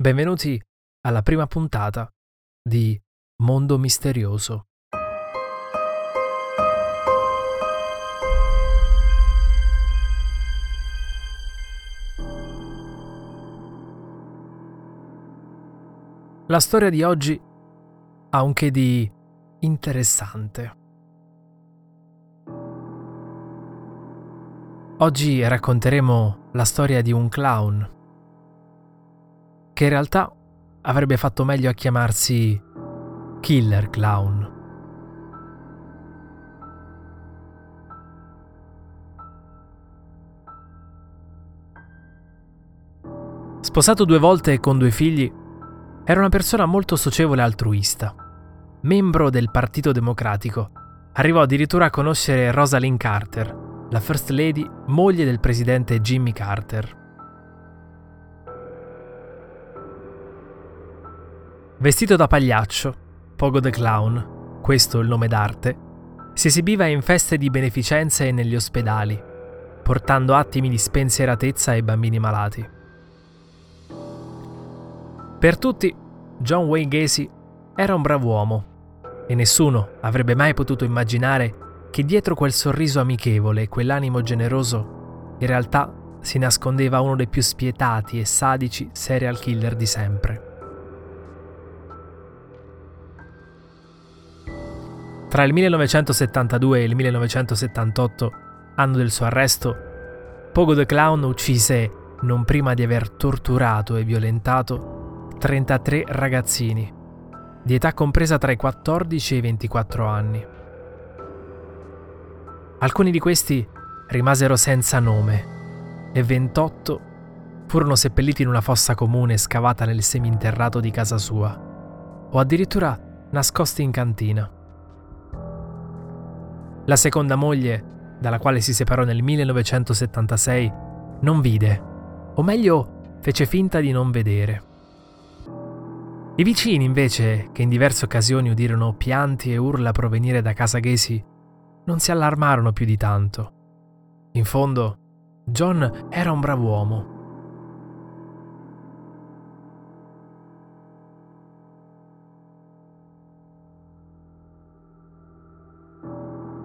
Benvenuti alla prima puntata di Mondo Misterioso. La storia di oggi ha un che di interessante. Oggi racconteremo la storia di un clown che in realtà avrebbe fatto meglio a chiamarsi Killer Clown. Sposato due volte e con due figli, era una persona molto socievole e altruista. Membro del Partito Democratico, arrivò addirittura a conoscere Rosalind Carter, la First Lady, moglie del presidente Jimmy Carter. Vestito da pagliaccio, Pogo the Clown, questo il nome d'arte, si esibiva in feste di beneficenza e negli ospedali, portando attimi di spensieratezza ai bambini malati. Per tutti, John Wayne Gacy era un bravo uomo e nessuno avrebbe mai potuto immaginare che dietro quel sorriso amichevole e quell'animo generoso in realtà si nascondeva uno dei più spietati e sadici serial killer di sempre. Tra il 1972 e il 1978, anno del suo arresto, Pogo the Clown uccise, non prima di aver torturato e violentato, 33 ragazzini, di età compresa tra i 14 e i 24 anni. Alcuni di questi rimasero senza nome e 28 furono seppelliti in una fossa comune scavata nel seminterrato di casa sua, o addirittura nascosti in cantina. La seconda moglie, dalla quale si separò nel 1976, non vide, o meglio fece finta di non vedere. I vicini, invece, che in diverse occasioni udirono pianti e urla provenire da casa Gacy, non si allarmarono più di tanto. In fondo, John era un bravo uomo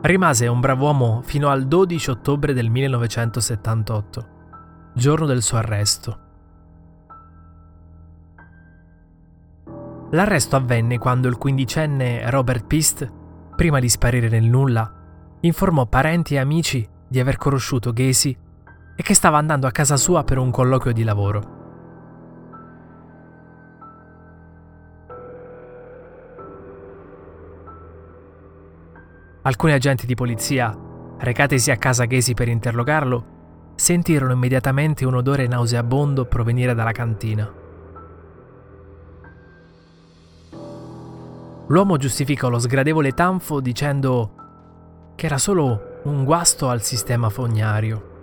Rimase un brav'uomo fino al 12 ottobre del 1978, giorno del suo arresto. L'arresto avvenne quando il quindicenne Robert Pist, prima di sparire nel nulla, informò parenti e amici di aver conosciuto Gacy e che stava andando a casa sua per un colloquio di lavoro. Alcuni agenti di polizia, recatisi a casa Ghesi per interrogarlo, sentirono immediatamente un odore nauseabondo provenire dalla cantina. L'uomo giustificò lo sgradevole tanfo dicendo che era solo un guasto al sistema fognario.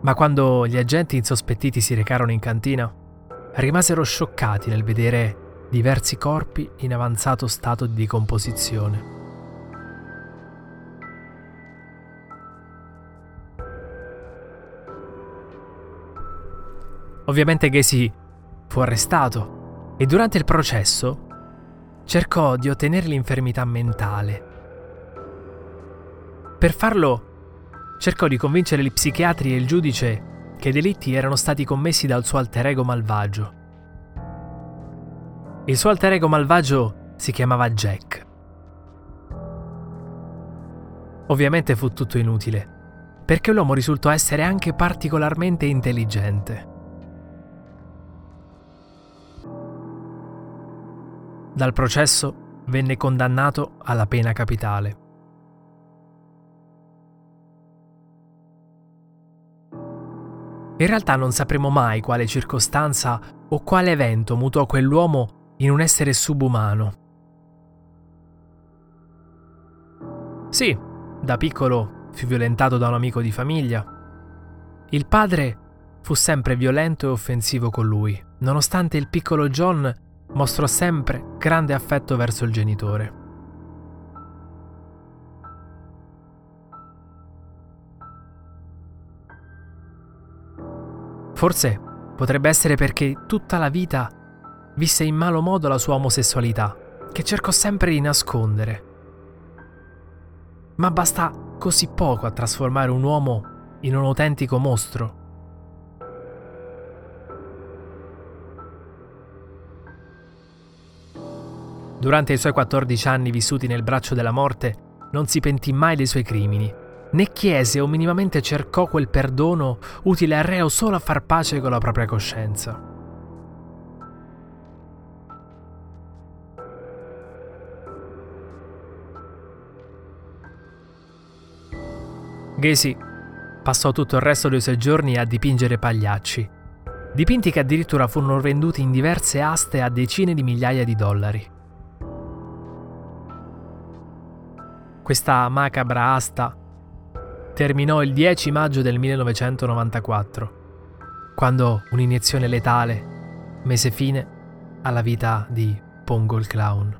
Ma quando gli agenti insospettiti si recarono in cantina, rimasero scioccati nel vedere diversi corpi in avanzato stato di decomposizione. Ovviamente Gacy fu arrestato e durante il processo cercò di ottenere l'infermità mentale. Per farlo cercò di convincere gli psichiatri e il giudice che i delitti erano stati commessi dal suo alter ego malvagio il suo alter ego malvagio si chiamava Jack. Ovviamente fu tutto inutile, perché l'uomo risultò essere anche particolarmente intelligente. Dal processo venne condannato alla pena capitale. In realtà non sapremo mai quale circostanza o quale evento mutò quell'uomo in un essere subumano. Sì, da piccolo fu violentato da un amico di famiglia. Il padre fu sempre violento e offensivo con lui, nonostante il piccolo John mostrò sempre grande affetto verso il genitore. Forse potrebbe essere perché tutta la vita visse in malo modo la sua omosessualità, che cercò sempre di nascondere. Ma basta così poco a trasformare un uomo in un autentico mostro. Durante i suoi 14 anni vissuti nel braccio della morte, non si pentì mai dei suoi crimini, né chiese o minimamente cercò quel perdono utile al reo solo a far pace con la propria coscienza. Gacy passò tutto il resto dei suoi giorni a dipingere pagliacci, dipinti che addirittura furono venduti in diverse aste a decine di migliaia di dollari. Questa macabra asta terminò il 10 maggio del 1994, quando un'iniezione letale mise fine alla vita di Pongo il Clown.